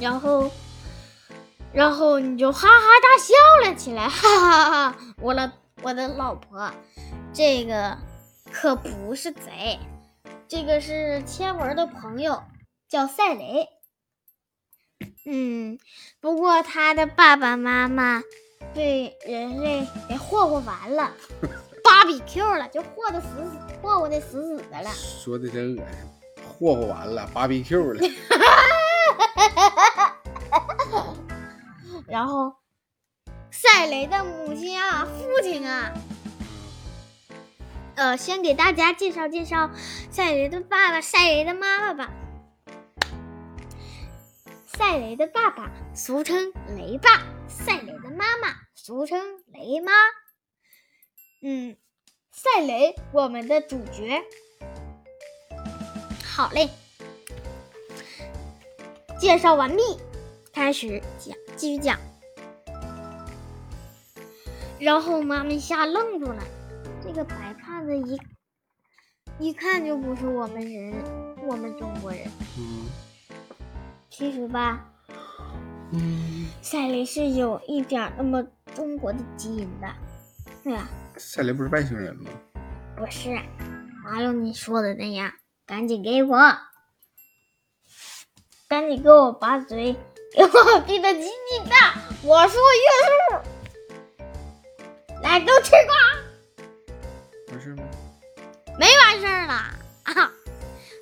然后，然后你就哈哈大笑了起来，哈哈哈！我的我的老婆，这个可不是贼，这个是千文的朋友，叫赛雷。嗯，不过他的爸爸妈妈被人类给霍霍完了，芭比 Q 了，就霍的死死，霍霍的死死的了。说的真恶心，霍霍完了，芭比 Q 了。然后，赛雷的母亲啊，父亲啊，呃，先给大家介绍介绍赛雷的爸爸、赛雷的妈妈吧。赛雷的爸爸俗称雷爸，赛雷的妈妈俗称雷妈。嗯，赛雷，我们的主角。好嘞，介绍完毕，开始讲，继续讲。然后妈妈一下愣住了，这个白胖子一一看就不是我们人，我们中国人。嗯其实吧，嗯，赛雷是有一点儿那么中国的基因的。对呀、赛雷不是外星人吗？不是，哪有你说的那样？赶紧给我，赶紧给我把嘴给我闭得紧紧的！我说约束，来，给我吃瓜，完事吗？没完事儿了啊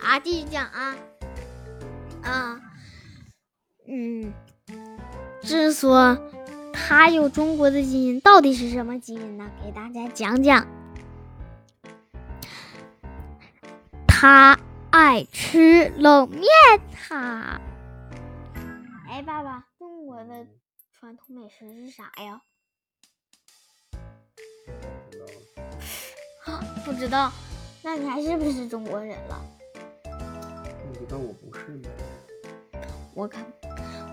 啊！继续讲啊啊，嗯，之说他有中国的基因，到底是什么基因呢？给大家讲讲。他爱吃冷面他。哎，爸爸，中国的传统美食是啥呀？啊，不知道。那你还是不是中国人了？你知道我不是吗？我可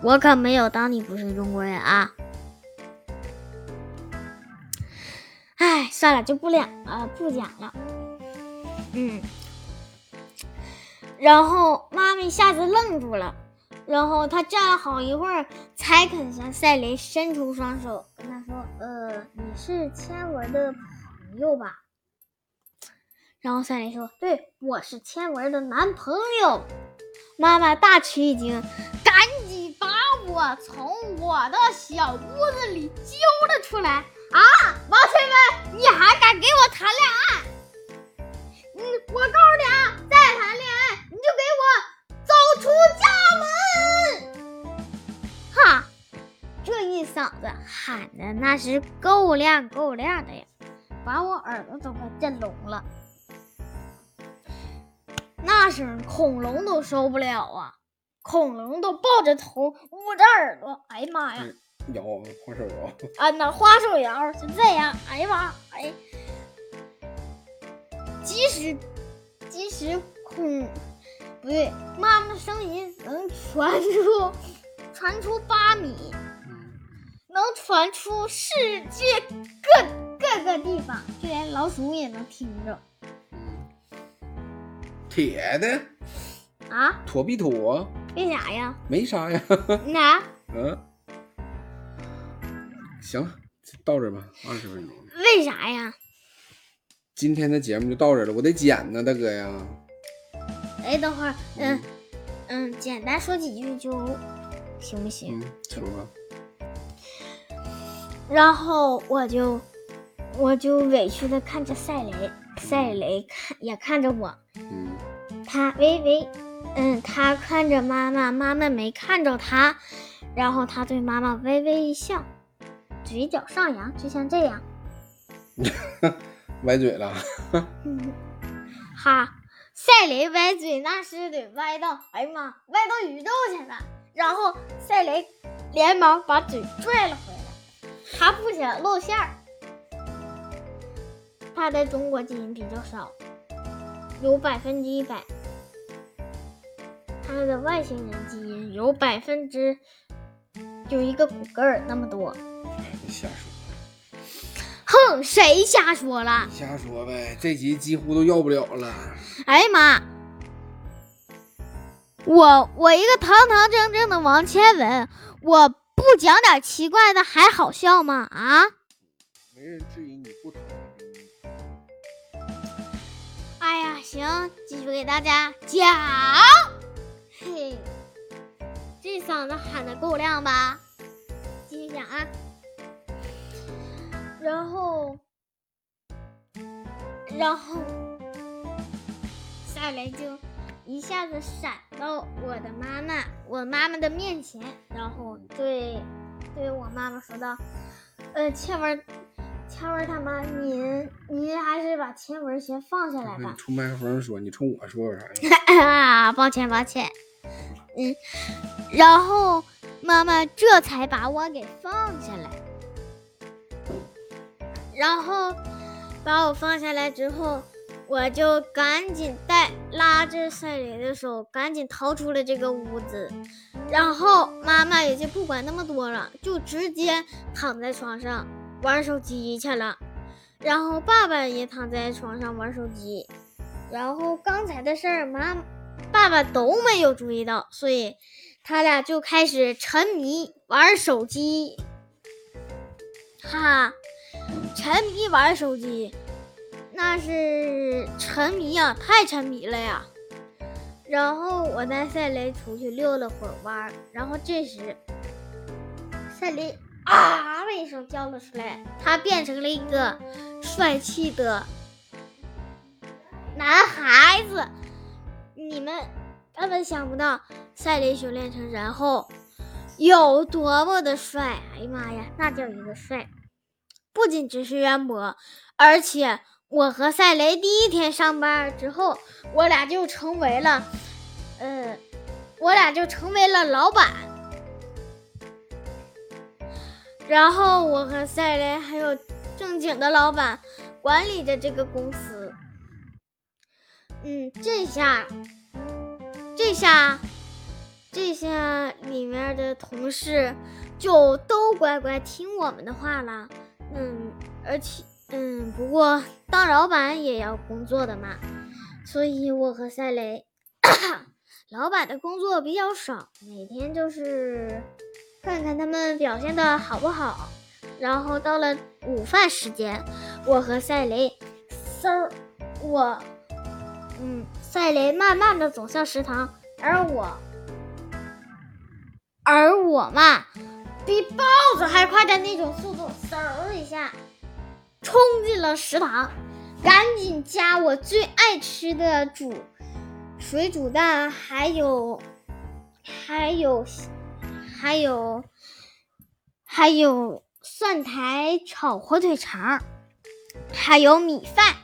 我可没有当你不是中国人啊！哎，算了，就不讲了，不讲了。嗯，然后妈咪一下子愣住了，然后他站了好一会儿，才肯向赛雷伸出双手，跟他说：“呃，你是千文的朋友吧？”然后赛雷说：“对，我是千文的男朋友。”妈妈大吃一惊，赶紧把我从我的小屋子里揪了出来。啊，王千文，你还敢给我谈恋爱？嗯，我告诉你啊，再谈恋爱你就给我走出家门！这一嗓子喊的那是够亮够亮的呀，把我耳朵都快震聋了。那声恐龙都受不了啊！恐龙都抱着头捂着耳朵，哎呀妈呀！摇花手摇，啊，那花手摇是这样，哎呀妈，哎，即使即使恐不对，妈妈的声音能传出传出八米，嗯，能传出世界各各个地方，就连老鼠也能听着铁的啊？妥必妥，为啥呀？没啥呀。那 嗯，行了，到这吧，二十分钟。为啥呀？今天的节目就到这了，我得剪呢，大哥呀。哎，等会儿，嗯嗯，简单说几句就行不行？嗯，说吧。然后我就我就委屈的看着赛雷，赛雷看也看着我，嗯他微微，嗯，他看着妈妈，妈妈没看着他，然后他对妈妈微微一笑，嘴角上扬，就像这样，歪嘴了。嗯，哈，赛雷歪嘴那是得歪到，哎呀妈，歪到宇宙去了。然后赛雷连忙把嘴拽了回来，他不想露馅儿。他在中国基因比较少，有百分之一百。他的外星人基因有百分之有一个骨骼儿那么多。你瞎说，哼，谁瞎说了？你瞎说呗。这集几乎都要不了了。哎呀妈！我我一个堂堂正正的王千文，我不讲点奇怪的还好笑吗？啊？没人质疑你不堂堂正正。哎呀，行，继续给大家讲。嘿，这嗓子喊的够亮吧？继续讲啊。然后，然后，下来就一下子闪到我的妈妈，我妈妈的面前，然后对对我妈妈说道：“呃，倩文，倩文他妈，您您还是把倩文先放下来吧。”你冲麦克风说，你冲我说有啥 抱歉抱歉。嗯，然后妈妈这才把我给放下来。然后把我放下来之后，我就赶紧带拉着赛雷的手，赶紧逃出了这个屋子。然后妈妈也就不管那么多了，就直接躺在床上玩手机去了。然后爸爸也躺在床上玩手机。然后刚才的事儿，妈、爸爸都没有注意到，所以他俩就开始沉迷玩手机。哈哈。沉迷玩手机，那是沉迷呀，太沉迷了呀。然后我带赛雷出去遛了会儿弯，然后这时赛雷啊的一声叫了出来，他变成了一个帅气的男孩子。你们根本想不到赛雷修炼成人后有多么的帅！哎呀妈呀，那叫一个帅！不仅知识渊博，而且我和赛雷第一天上班之后，我俩就成为了，呃，我俩就成为了老板。然后我和赛雷还有正经的老板管理着这个公司。嗯，这下，这下，这下里面的同事就都乖乖听我们的话了。嗯，而且，嗯，不过当老板也要工作的嘛，所以我和赛雷，老板的工作比较少，每天就是看看他们表现的好不好。然后到了午饭时间，我和赛雷，嗖，我，嗯，赛雷慢慢的走向食堂，而我，而我嘛。比豹子还快的那种速度，嗖一下冲进了食堂，赶紧夹我最爱吃的煮水煮蛋，还有还有还有还有蒜苔炒火腿肠，还有米饭，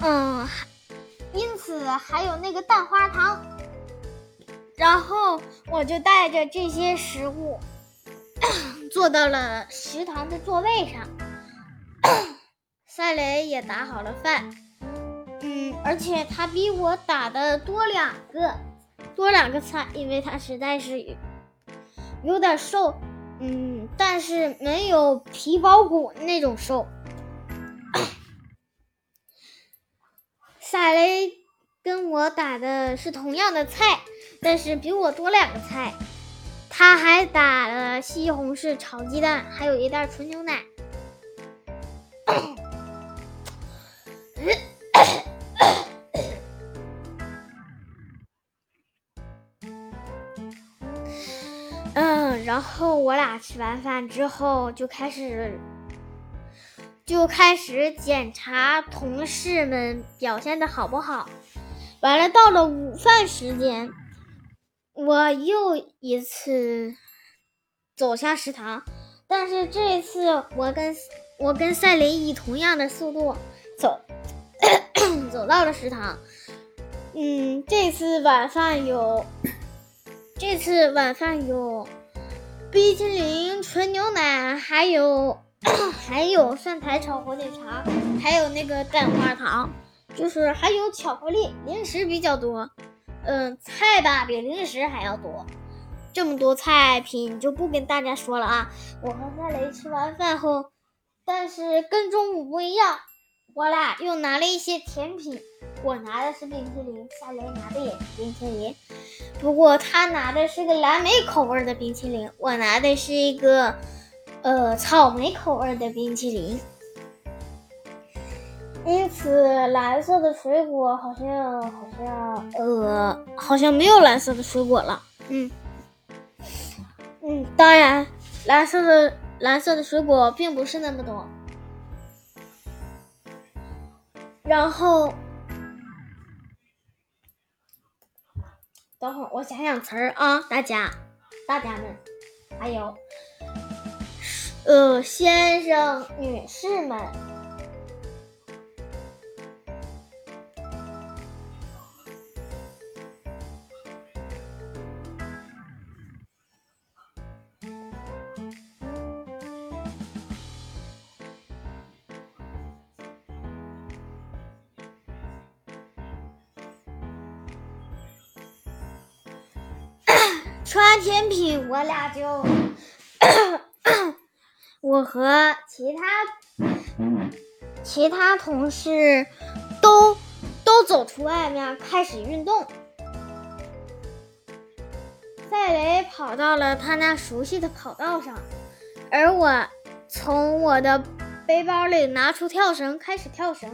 嗯，因此还有那个蛋花汤，然后我就带着这些食物。坐到了食堂的座位上，赛雷也打好了饭，嗯，而且他比我打的多两个，多两个菜，因为他实在是有点瘦，嗯，但是没有皮包骨那种瘦。赛雷跟我打的是同样的菜，但是比我多两个菜。他还打了西红柿炒鸡蛋，还有一袋纯牛奶。然后我俩吃完饭之后就开始就开始检查同事们表现的好不好。完了，到了午饭时间。我又一次走向食堂，但是这次我跟我跟赛琳以同样的速度走走到了食堂。嗯，这次晚饭有，这次晚饭有冰淇淋、纯牛奶，还有 还有蒜苔炒火腿肠，还有那个蛋花糖，就是还有巧克力，零食比较多。嗯，菜吧比零食还要多，这么多菜品就不跟大家说了啊。我和赛雷吃完饭后，但是跟中午不一样，我俩又拿了一些甜品。我拿的是冰淇淋，赛雷拿的也是冰淇淋。不过他拿的是个蓝莓口味的冰淇淋，我拿的是一个呃草莓口味的冰淇淋。因此，蓝色的水果好像好像呃好像没有蓝色的水果了。嗯嗯，当然，蓝色的蓝色的水果并不是那么多。然后，等会儿我想想词儿啊，大家大家们，还有呃先生女士们。吃完甜品，我俩就，我和其他其他同事都都走出外面开始运动。赛雷跑到了他那熟悉的跑道上，而我从我的背包里拿出跳绳，开始跳绳。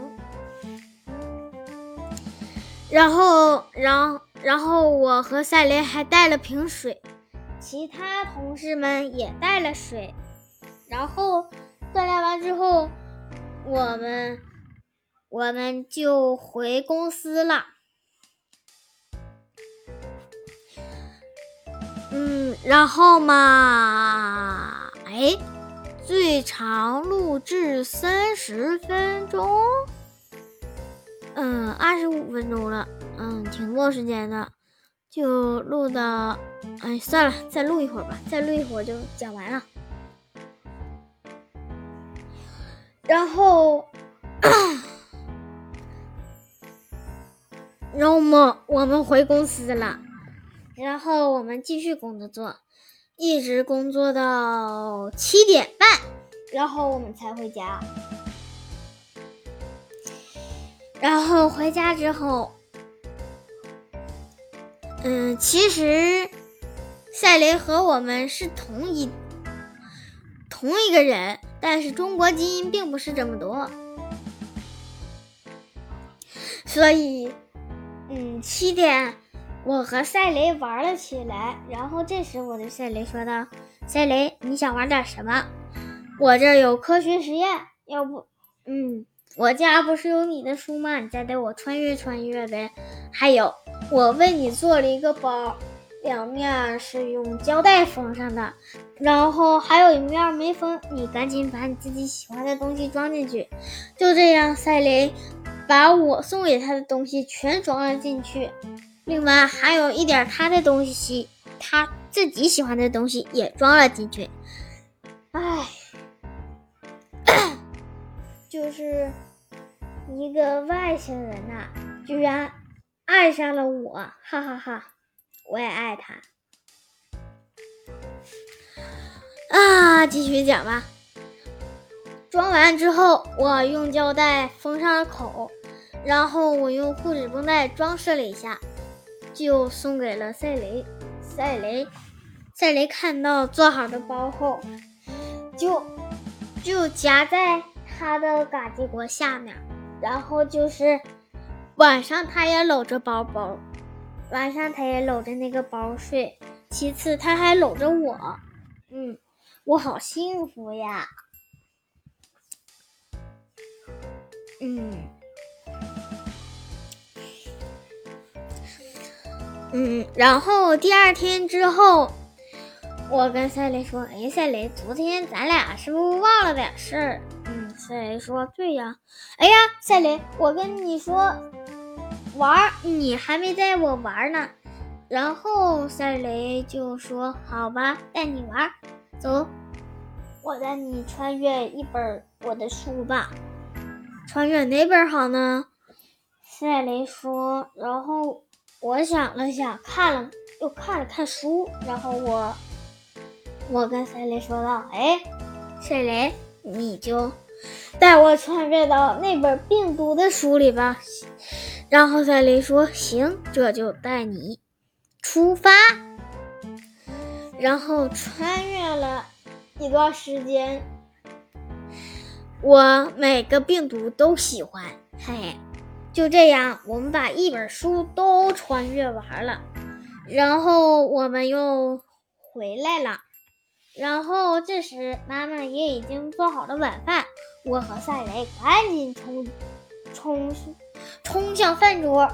然后，然后。然后我和赛雷还带了瓶水，其他同事们也带了水。然后锻炼完之后，我们我们就回公司了。嗯，然后嘛，哎，最长录制三十分钟，嗯，二十五分钟了。嗯，挺多时间的，就录到，哎，算了，再录一会儿吧，再录一会儿就讲完了。然后，然后么，我们回公司了，然后我们继续工作，一直工作到七点半，然后我们才回家。然后回家之后。嗯，其实赛雷和我们是同一同一个人，但是中国基因并不是这么多，所以，嗯，七点我和赛雷玩了起来，然后这时我对赛雷说道：“赛雷，你想玩点什么？我这有科学实验，要不，嗯，我家不是有你的书吗？你再带我穿越穿越呗，还有。”我为你做了一个包，两面是用胶带封上的，然后还有一面没封，你赶紧把你自己喜欢的东西装进去。就这样，赛雷把我送给他的东西全装了进去，另外还有一点他的东西，他自己喜欢的东西也装了进去。唉，就是一个外星人呐，居然。爱上了我，哈哈哈！我也爱他。啊，继续讲吧。装完之后，我用胶带封上了口，然后我用护指绷带装饰了一下，就送给了赛雷。赛雷，赛雷看到做好的包后，就就夹在他的嘎叽窝下面，然后就是。晚上他也搂着包包，晚上他也搂着那个包睡。其次他还搂着我，嗯，我好幸福呀，嗯，嗯。然后第二天之后，我跟赛雷说：“哎，赛雷，昨天咱俩是不是忘了点事儿？”嗯，赛雷说：“对呀。”哎呀，赛雷，我跟你说。玩，你还没带我玩呢。然后赛雷就说：“好吧，带你玩，走，我带你穿越一本我的书吧。穿越哪本好呢？”赛雷说。然后我想了想，看了又看了看书，然后我我跟赛雷说道：“哎，赛雷，你就带我穿越到那本病毒的书里吧。”然后赛雷说：“行，这就带你。”出发。然后穿越了一段时间，我每个病毒都喜欢，嘿，就这样，我们把一本书都穿越完了，然后我们又回来了，然后这时妈妈也已经做好了晚饭，我和赛雷赶紧冲冲冲向饭桌，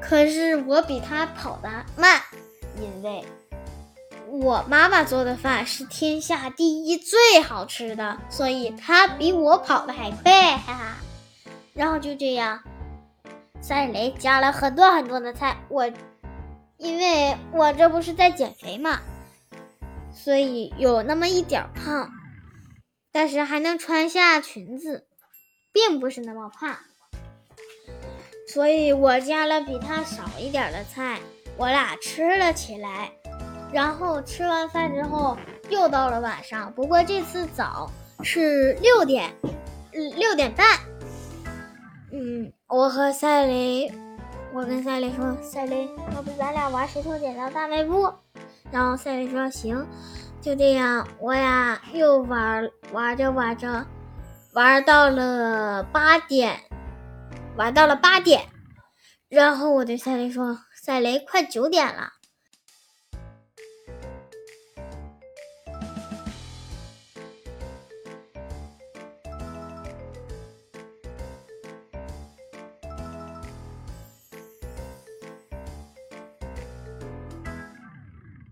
可是我比他跑得慢，因为。我妈妈做的饭是天下第一最好吃的，所以她比我跑得还快，哈哈。然后就这样，赛雷加了很多很多的菜，我因为我这不是在减肥嘛，所以有那么一点胖，但是还能穿下裙子，并不是那么胖，所以我加了比他少一点的菜，我俩吃了起来。然后吃完饭之后，又到了晚上。不过这次早是六点，嗯，六点半。嗯，我和赛雷，我跟赛雷说：“赛雷，要不咱俩玩石头剪刀大卖部？”然后赛雷说：“行。”就这样，我俩又玩玩着玩着，玩到了八点，玩到了八点。然后我对赛雷说：“赛雷，快九点了。”